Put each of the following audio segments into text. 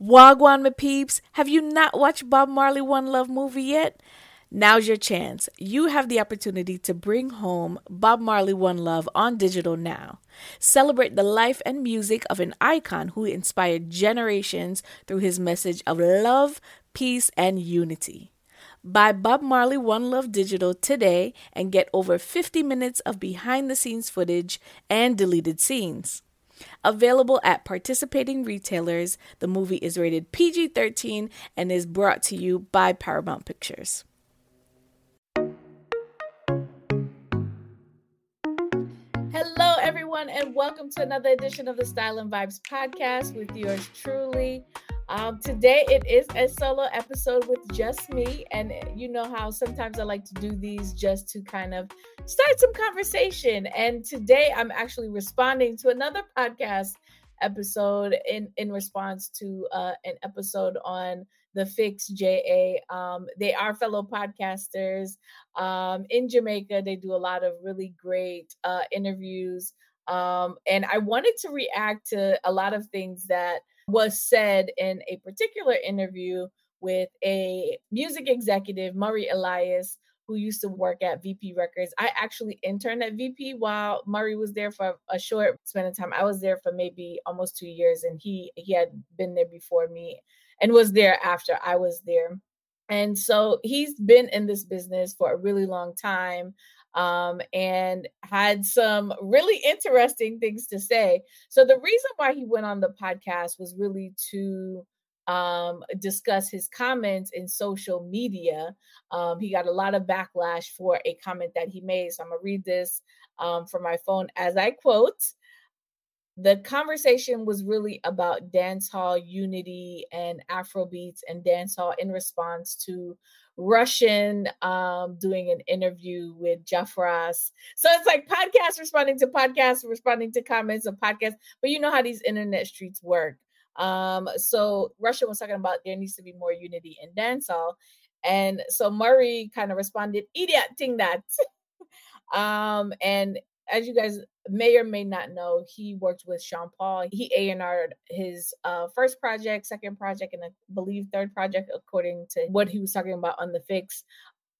Wagwan, my peeps, have you not watched Bob Marley One Love movie yet? Now's your chance. You have the opportunity to bring home Bob Marley One Love on digital now. Celebrate the life and music of an icon who inspired generations through his message of love, peace, and unity. Buy Bob Marley One Love Digital today and get over 50 minutes of behind the scenes footage and deleted scenes. Available at participating retailers, the movie is rated PG 13 and is brought to you by Paramount Pictures. Hello, everyone, and welcome to another edition of the Style and Vibes podcast with yours truly. Um, today it is a solo episode with just me, and you know how sometimes I like to do these just to kind of start some conversation. And today I'm actually responding to another podcast episode in in response to uh, an episode on the Fix JA. Um, they are fellow podcasters um, in Jamaica. They do a lot of really great uh, interviews. Um, and I wanted to react to a lot of things that was said in a particular interview with a music executive, Murray Elias, who used to work at VP Records. I actually interned at VP while Murray was there for a short span of time. I was there for maybe almost two years, and he he had been there before me and was there after I was there. And so he's been in this business for a really long time um, and had some really interesting things to say. So the reason why he went on the podcast was really to um, discuss his comments in social media. Um, he got a lot of backlash for a comment that he made. So I'm going to read this um, from my phone as I quote. The conversation was really about dancehall unity and Afrobeats and dancehall in response to Rushian um, doing an interview with Jeff Ross. So it's like podcast responding to podcast, responding to comments of podcast. But you know how these internet streets work. Um, so Rushian was talking about there needs to be more unity in dancehall. And so Murray kind of responded, idiot thing that. um, and as you guys may or may not know, he worked with Sean Paul. He A&R'd his uh, first project, second project, and I believe third project, according to what he was talking about on the fix.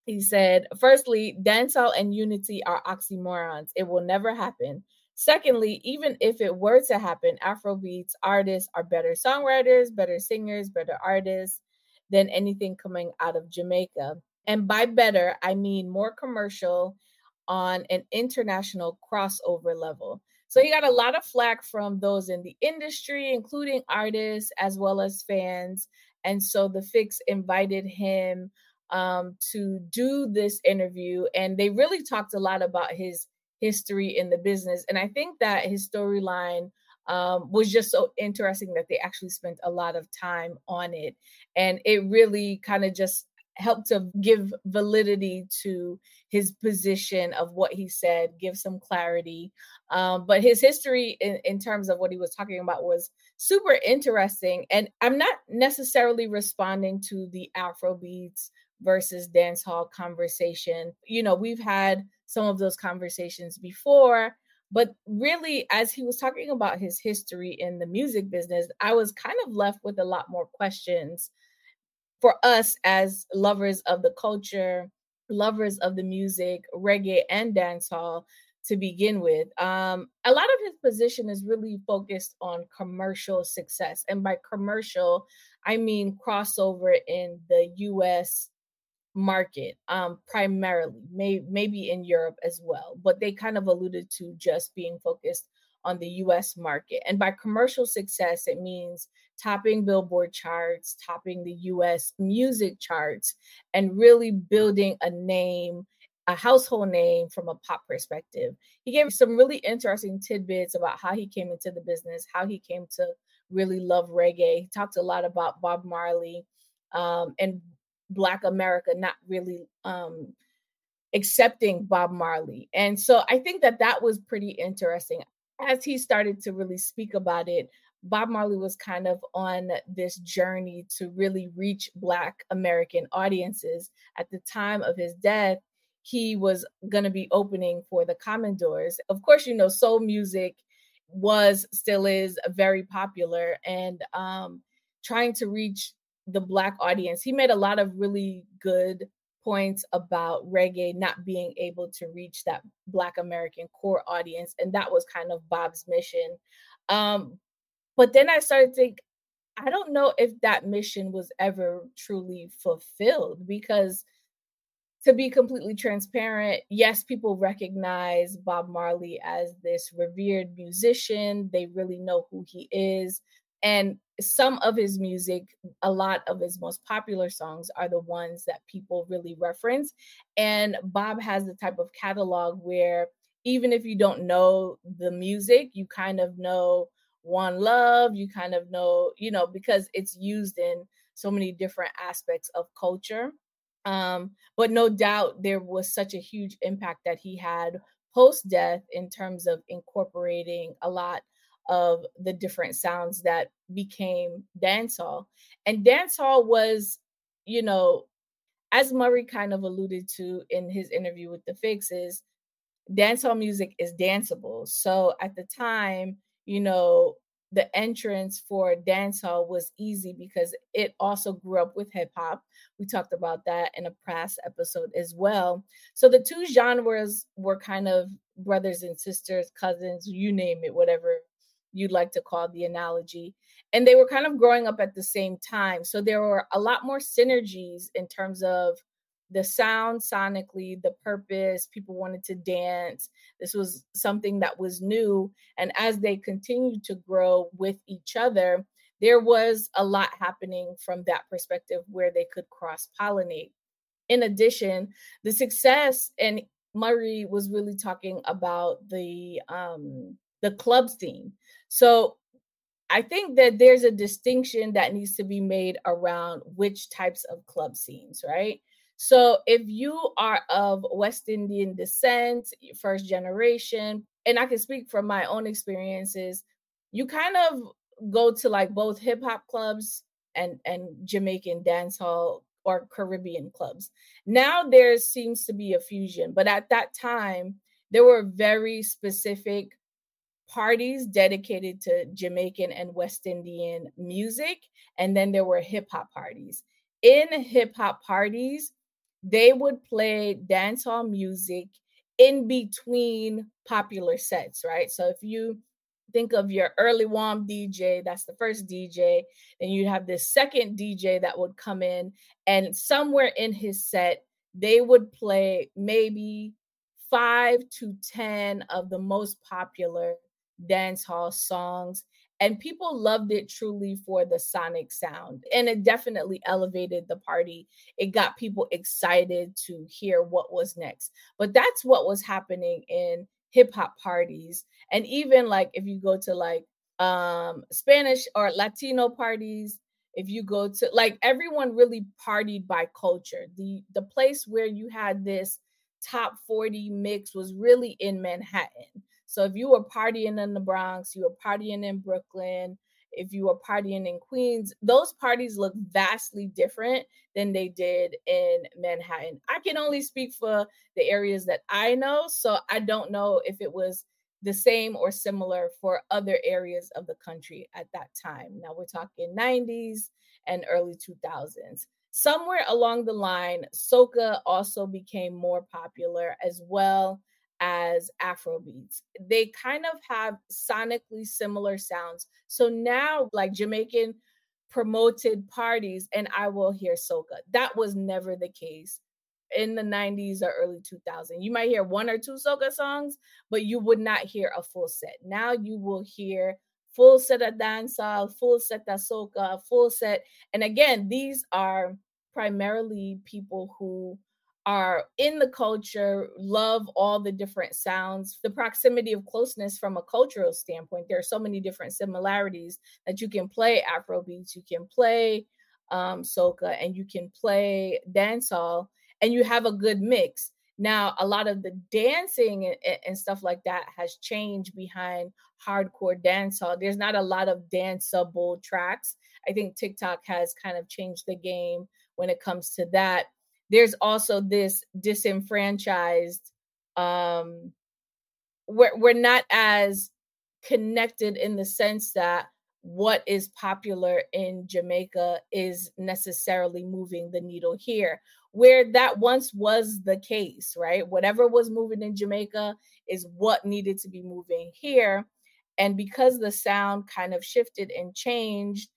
He said, firstly, dancehall and unity are oxymorons. It will never happen. Secondly, even if it were to happen, Afrobeats artists are better songwriters, better singers, better artists than anything coming out of Jamaica. And by better, I mean more commercial on an international crossover level. So he got a lot of flack from those in the industry, including artists as well as fans. And so the Fix invited him um, to do this interview. And they really talked a lot about his history in the business. And I think that his storyline um, was just so interesting that they actually spent a lot of time on it. And it really kind of just help to give validity to his position of what he said, give some clarity. Um, but his history in, in terms of what he was talking about was super interesting. And I'm not necessarily responding to the Afro beats versus dancehall conversation. You know, we've had some of those conversations before. But really, as he was talking about his history in the music business, I was kind of left with a lot more questions for us as lovers of the culture, lovers of the music, reggae and dancehall to begin with. Um, a lot of his position is really focused on commercial success. And by commercial, I mean crossover in the US market um, primarily, may, maybe in Europe as well. But they kind of alluded to just being focused on the US market. And by commercial success, it means topping Billboard charts, topping the US music charts, and really building a name, a household name from a pop perspective. He gave some really interesting tidbits about how he came into the business, how he came to really love reggae. He talked a lot about Bob Marley um, and Black America not really um, accepting Bob Marley. And so I think that that was pretty interesting as he started to really speak about it, Bob Marley was kind of on this journey to really reach Black American audiences. At the time of his death, he was going to be opening for the Commodores. Of course, you know, soul music was, still is very popular. And um, trying to reach the black audience. He made a lot of really good points about reggae not being able to reach that black American core audience. And that was kind of Bob's mission. Um, but then I started to think, I don't know if that mission was ever truly fulfilled because to be completely transparent, yes, people recognize Bob Marley as this revered musician. They really know who he is. And some of his music, a lot of his most popular songs are the ones that people really reference. And Bob has the type of catalog where even if you don't know the music, you kind of know One Love, you kind of know, you know, because it's used in so many different aspects of culture. Um, but no doubt there was such a huge impact that he had post death in terms of incorporating a lot of the different sounds that became dancehall. And dancehall was, you know, as Murray kind of alluded to in his interview with the Fixes, dancehall music is danceable. So at the time, you know, the entrance for dancehall was easy because it also grew up with hip hop. We talked about that in a past episode as well. So the two genres were kind of brothers and sisters, cousins, you name it, whatever you'd like to call the analogy. And they were kind of growing up at the same time. So there were a lot more synergies in terms of the sound sonically, the purpose, people wanted to dance. This was something that was new. And as they continued to grow with each other, there was a lot happening from that perspective where they could cross pollinate. In addition, the success, and Murray was really talking about the um, the club scene. So I think that there's a distinction that needs to be made around which types of club scenes, right? So if you are of West Indian descent, first generation, and I can speak from my own experiences, you kind of go to like both hip hop clubs and and Jamaican dance hall or Caribbean clubs. Now there seems to be a fusion, but at that time there were very specific parties dedicated to Jamaican and West Indian music, and then there were hip hop parties. In hip hop parties, they would play dancehall music in between popular sets, right? So if you think of your early warm DJ, that's the first DJ, then you'd have this second DJ that would come in, and somewhere in his set, they would play maybe five to 10 of the most popular dance hall songs and people loved it truly for the sonic sound and it definitely elevated the party. It got people excited to hear what was next. But that's what was happening in hip hop parties. And even like if you go to like um spanish or latino parties if you go to like everyone really partied by culture. The the place where you had this top 40 mix was really in manhattan so if you were partying in the Bronx, you were partying in Brooklyn, if you were partying in Queens, those parties look vastly different than they did in Manhattan. I can only speak for the areas that I know, so I don't know if it was the same or similar for other areas of the country at that time. Now we're talking 90s and early 2000s. Somewhere along the line, soca also became more popular as well as Afro beats. They kind of have sonically similar sounds. So now, like Jamaican promoted parties, and I will hear soca. That was never the case in the 90s or early 2000s. You might hear one or two soca songs, but you would not hear a full set. Now you will hear full set of dancehall, full set of soca, full set. And again, these are primarily people who are in the culture, love all the different sounds, the proximity of closeness from a cultural standpoint. There are so many different similarities that you can play Afro beats, you can play um, soca, and you can play dancehall, and you have a good mix. Now, a lot of the dancing and, and stuff like that has changed behind hardcore dancehall. There's not a lot of danceable tracks. I think TikTok has kind of changed the game when it comes to that there's also this disenfranchised um we're, we're not as connected in the sense that what is popular in Jamaica is necessarily moving the needle here, where that once was the case, right? Whatever was moving in Jamaica is what needed to be moving here. And because the sound kind of shifted and changed,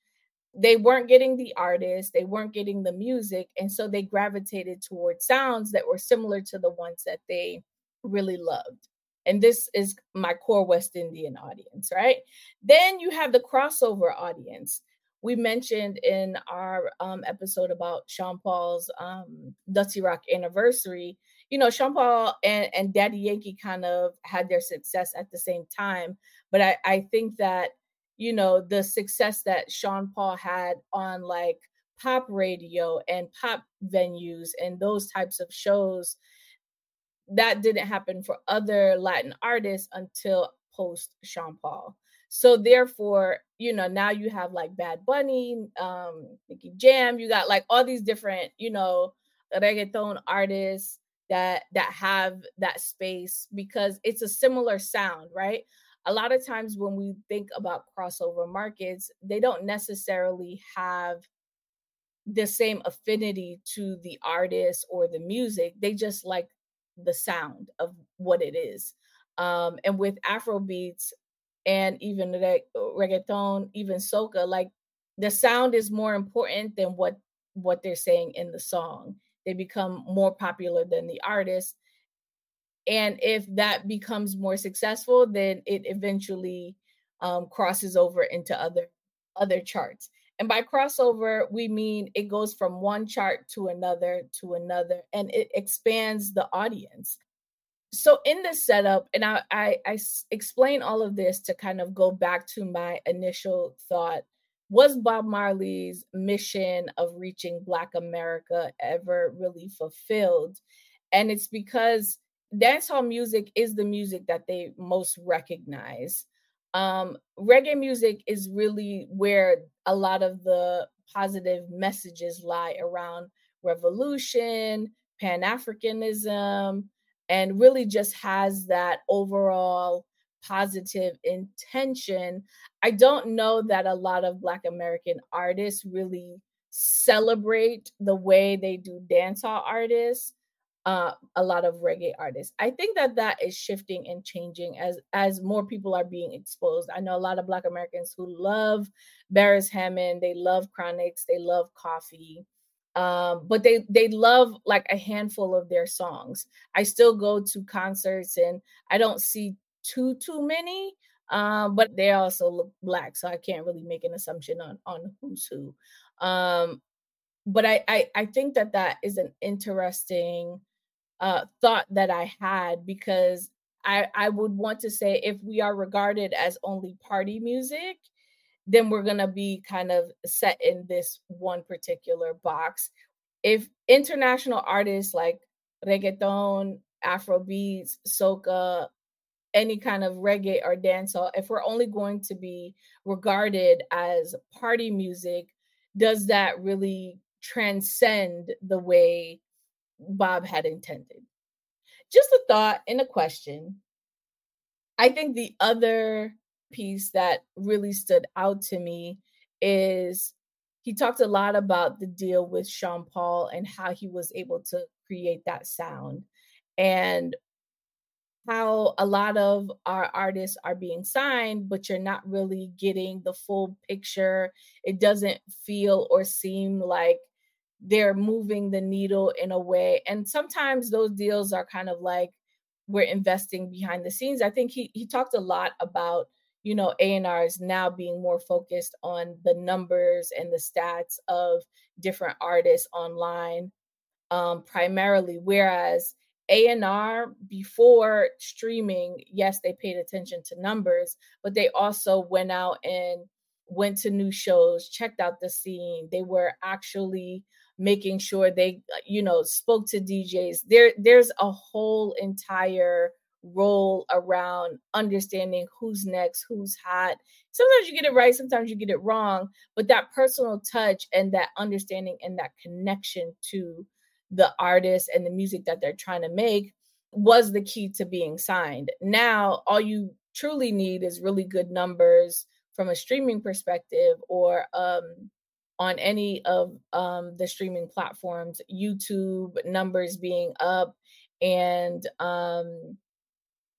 they weren't getting the artists, they weren't getting the music. And so they gravitated towards sounds that were similar to the ones that they really loved. And this is my core West Indian audience, right? Then you have the crossover audience. We mentioned in our um, episode about Sean Paul's um, Dutty Rock anniversary, you know, Sean Paul and, and Daddy Yankee kind of had their success at the same time. But I, I think that, you know, the success that Sean Paul had on like pop radio and pop venues and those types of shows that didn't happen for other Latin artists until post Sean Paul. So therefore, you know, now you have like Bad Bunny, um, Nicky Jam, you got like all these different, you know, reggaeton artists that that have that space because it's a similar sound, right? A lot of times when we think about crossover markets, they don't necessarily have the same affinity to the artist or the music. They just like the sound of what it is. Um, and with Afro beats and even reg- reggaeton, even soca, like the sound is more important than what what they're saying in the song. They become more popular than the artist. And if that becomes more successful, then it eventually um, crosses over into other other charts. And by crossover, we mean it goes from one chart to another to another and it expands the audience. So in this setup, and I, I, I explain all of this to kind of go back to my initial thought. Was Bob Marley's mission of reaching Black America ever really fulfilled? And it's because dancehall music is the music that they most recognize um, reggae music is really where a lot of the positive messages lie around revolution, Pan Africanism, and really just has that overall positive intention. I don't know that a lot of Black American artists really celebrate the way they do dancehall artists uh, a lot of reggae artists. I think that that is shifting and changing as as more people are being exposed. I know a lot of Black Americans who love Beres Hammond, they love Chronixx, they love Koffee, um, but they they love like a handful of their songs. I still go to concerts and I don't see too too many, um, but they also look black, so I can't really make an assumption on on who's who. Um, but I, I I think that that is an interesting uh, thought that I had because I, I would want to say if we are regarded as only party music, then we're going to be kind of set in this one particular box. If international artists like reggaeton, Afro beats, soca, any kind of reggae or dancehall, if we're only going to be regarded as party music, does that really transcend the way Bob had intended. Just a thought and a question. I think the other piece that really stood out to me is he talked a lot about the deal with Sean Paul and how he was able to create that sound and how a lot of our artists are being signed, but you're not really getting the full picture. It doesn't feel or seem like they're moving the needle in a way and sometimes those deals are kind of like we're investing behind the scenes. I think he he talked a lot about you know A&Rs now being more focused on the numbers and the stats of different artists online um, primarily whereas A&R before streaming yes they paid attention to numbers but they also went out and went to new shows checked out the scene. They were actually making sure they uh, you know spoke to DJs there there's a whole entire role around understanding who's next who's hot. Sometimes you get it right sometimes you get it wrong but that personal touch and that understanding and that connection to the artist and the music that they're trying to make was the key to being signed. Now all you truly need is really good numbers from a streaming perspective or um, on any of um, the streaming platforms, YouTube numbers being up and um,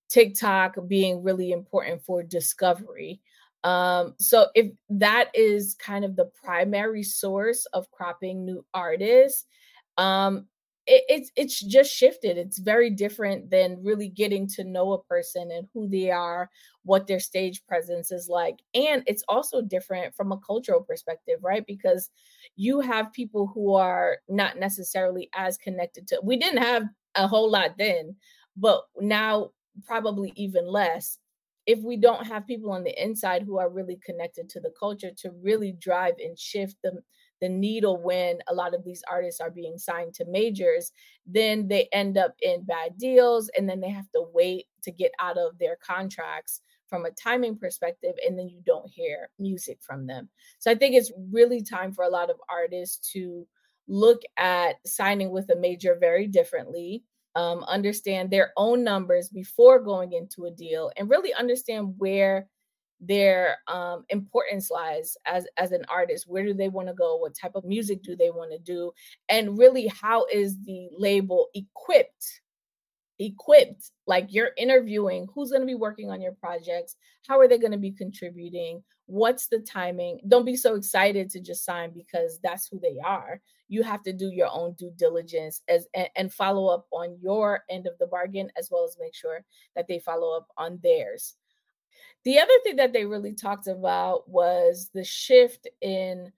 TikTok being really important for discovery. Um, so if that is kind of the primary source of cropping new artists, um, it, it's it's just shifted. It's very different than really getting to know a person and who they are, what their stage presence is like, and it's also different from a cultural perspective, right? Because you have people who are not necessarily as connected to. We didn't have a whole lot then, but now probably even less if we don't have people on the inside who are really connected to the culture to really drive and shift the the needle when a lot of these artists are being signed to majors then they end up in bad deals and then they have to wait to get out of their contracts from a timing perspective and then you don't hear music from them. So i think it's really time for a lot of artists to look at signing with a major very differently um, understand their own numbers before going into a deal and really understand where their um, importance lies as as an artist. Where do they want to go? What type of music do they want to do? And really how is the label equipped equipped? Like you're interviewing who's going to be working on your projects? How are they going to be contributing? What's the timing? Don't be so excited to just sign because that's who they are. You have to do your own due diligence as and, and follow up on your end of the bargain as well as make sure that they follow up on theirs the other thing that they really talked about was the shift in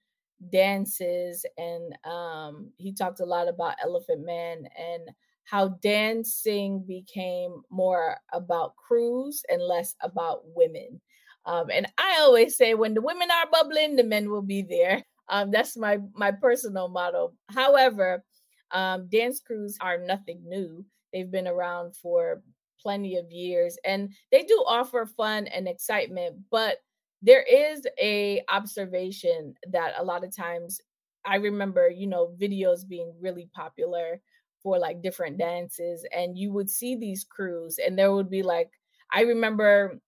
dances and um, he talked a lot about elephant man and how dancing became more about crews and less about women. Um, and I always say, when the women are bubbling, the men will be there. Um, that's my my personal motto. However, um, dance crews are nothing new. They've been around for plenty of years, and they do offer fun and excitement. But there is a observation that a lot of times I remember, you know, videos being really popular for like different dances and you would see these crews and there would be like i remember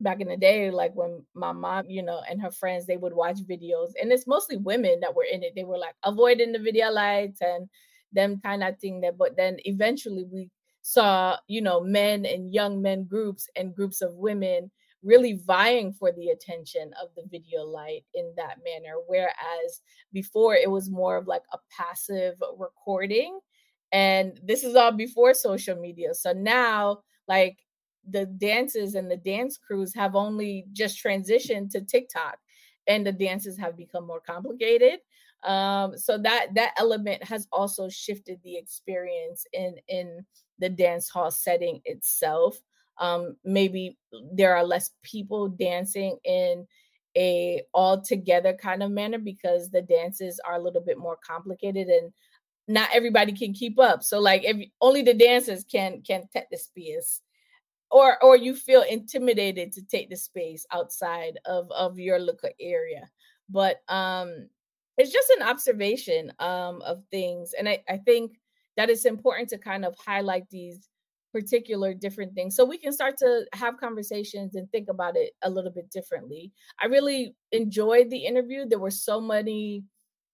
back in the day like when my mom you know and her friends they would watch videos and it's mostly women that were in it they were like avoiding the video lights and them kind of thing that but then eventually we saw you know men and young men groups and groups of women really vying for the attention of the video light in that manner whereas before it was more of like a passive recording and this is all before social media. So now, like the dances and the dance crews have only just transitioned to TikTok, and the dances have become more complicated. Um, so that that element has also shifted the experience in in the dance hall setting itself. Um, maybe there are less people dancing in a all together kind of manner because the dances are a little bit more complicated and not everybody can keep up. So like if only the dancers can can take the space. Or or you feel intimidated to take the space outside of of your local area. But um it's just an observation um of things. And I, I think that it's important to kind of highlight these particular different things so we can start to have conversations and think about it a little bit differently. I really enjoyed the interview. There were so many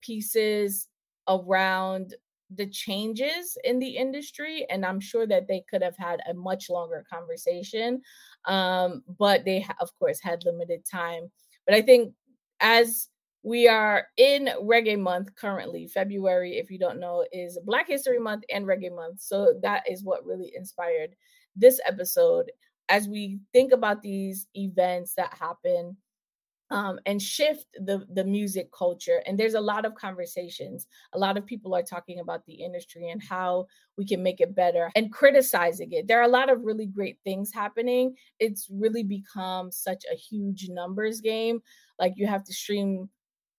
pieces around the changes in the industry and i'm sure that they could have had a much longer conversation um, but they of course had limited time but i think as we are in reggae month currently february if you don't know is black history month and reggae month so that is what really inspired this episode as we think about these events that happen um, and shift the the music culture. And there's a lot of conversations. A lot of people are talking about the industry and how we can make it better and criticizing it. There are a lot of really great things happening. It's really become such a huge numbers game. Like you have to stream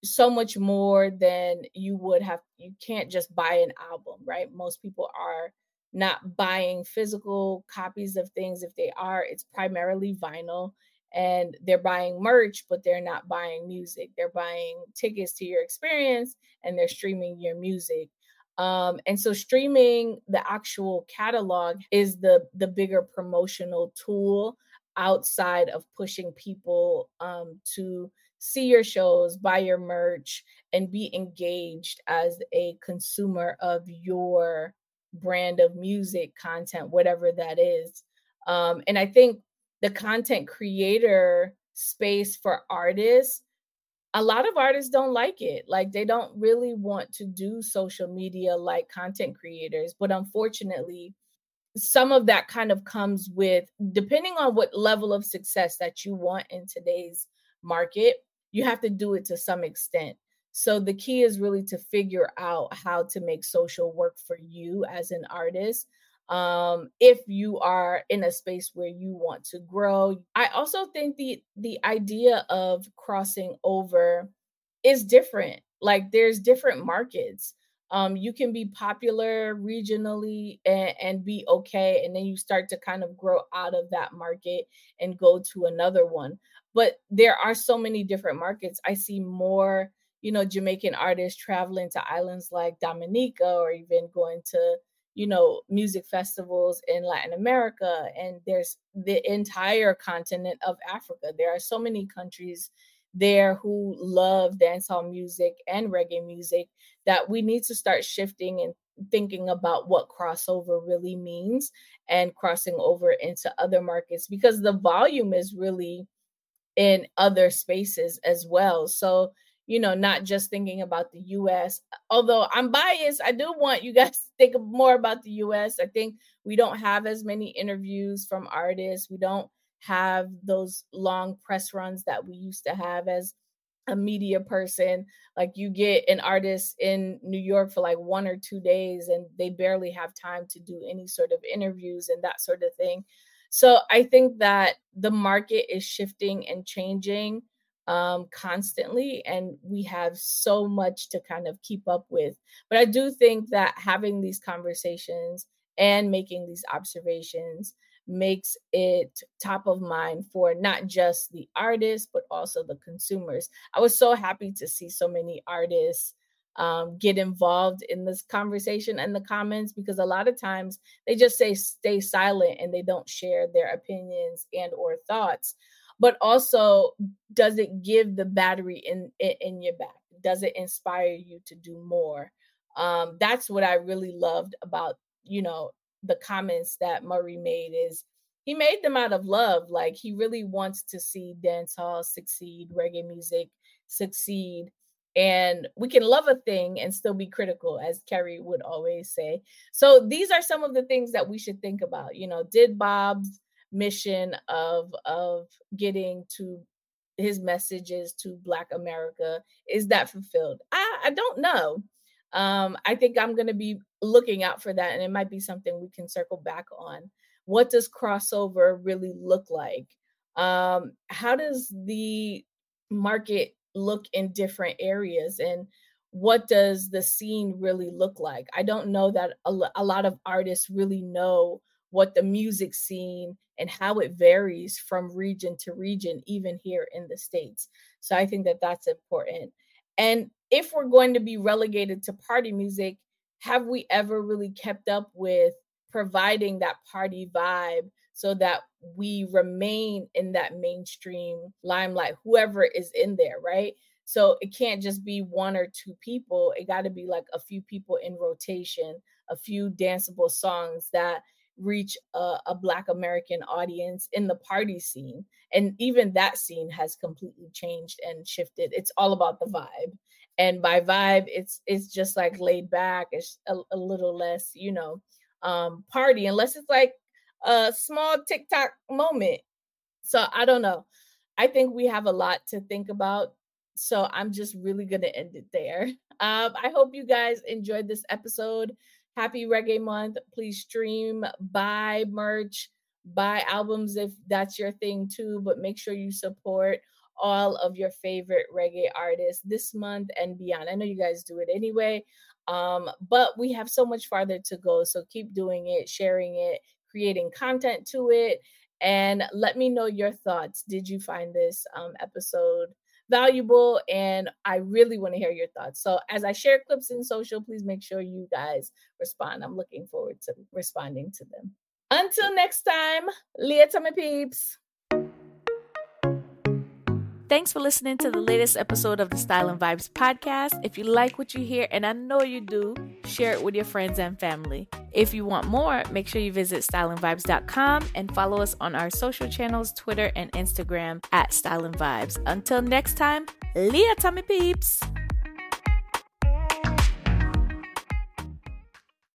so much more than you would have. You can't just buy an album, right? Most people are not buying physical copies of things. If they are, it's primarily vinyl and they're buying merch, but they're not buying music. They're buying tickets to your experience and they're streaming your music. Um, and so streaming the actual catalog is the the bigger promotional tool outside of pushing people um, to see your shows, buy your merch, and be engaged as a consumer of your brand of music, content, whatever that is. Um, and I think the content creator space for artists, a lot of artists don't like it. Like they don't really want to do social media like content creators. But unfortunately, some of that kind of comes with depending on what level of success that you want in today's market, you have to do it to some extent. So the key is really to figure out how to make social work for you as an artist. Um, if you are in a space where you want to grow, I also think the the idea of crossing over is different. Like there's different markets um, you can be popular regionally and, and be okay and then you start to kind of grow out of that market and go to another one but there are so many different markets. I see more you know jamaican artists traveling to islands like dominica or even going to you know music festivals in latin america and there's the entire continent of africa. There are so many countries there who love dancehall music and reggae music that we need to start shifting and thinking about what crossover really means and crossing over into other markets because the volume is really in other spaces as well. So, you know, not just thinking about the US. Although I'm biased, I do want you guys to think more about the US. I think we don't have as many interviews from artists. We don't have those long press runs that we used to have as a media person like you get an artist in New York for like one or two days and they barely have time to do any sort of interviews and that sort of thing so i think that the market is shifting and changing um, constantly and we have so much to kind of keep up with. But i do think that having these conversations and making these observations makes it top of mind for not just the artists but also the consumers. I was so happy to see so many artists um, get involved in this conversation and the comments because a lot of times they just say stay silent and they don't share their opinions and or thoughts but also does it give the battery in in, in your back does it inspire you to do more um, that's what i really loved about you know the comments that Murray made is he made them out of love. Like he really wants to see dancehall succeed, reggae music succeed. And we can love a thing and still be critical, as Kerry would always say. So these are some of the things that we should think about. You know, did Bob's mission of of getting to his messages to Black America is that fulfilled? I, I don't know um, I think I'm going to be looking out for that, and it might be something we can circle back on. What does crossover really look like? Um, how does the market look in different areas, and what does the scene really look like? I don't know that a, lot of artists really know what the music scene and how it varies from region to region, even here in the States. So I think that that's important. And if we're going to be relegated to party music, have we ever really kept up with providing that party vibe so that we remain in that mainstream limelight, whoever is in there, right? So it can't just be one or two people. It got to be like a few people in rotation, a few danceable songs that reach a, a, Black American audience in the party scene. And even that scene has completely changed and shifted. It's all about the vibe and by vibe it's it's just like laid back it's a, a little less you know um party unless it's like a small tiktok moment so i don't know i think we have a lot to think about so i'm just really gonna end it there um i hope you guys enjoyed this episode happy reggae month please stream buy merch buy albums if that's your thing too but make sure you support all of your favorite reggae artists this month and beyond. I know you guys do it anyway, um, but we have so much farther to go. So keep doing it, sharing it, creating content to it, and let me know your thoughts. Did you find this um, episode? valuable and I really want to hear your thoughts. So as I share clips in social, please make sure you guys respond. I'm looking forward to responding to them. Until next time, later my peeps. Thanks for listening to the latest episode of the Style and Vibes podcast. If you like what you hear, and I know you do, share it with your friends and family. If you want more, make sure you visit styleandvibes.com and follow us on our social channels, Twitter and Instagram at Style and Vibes. Until next time, Leah Tommy Peeps.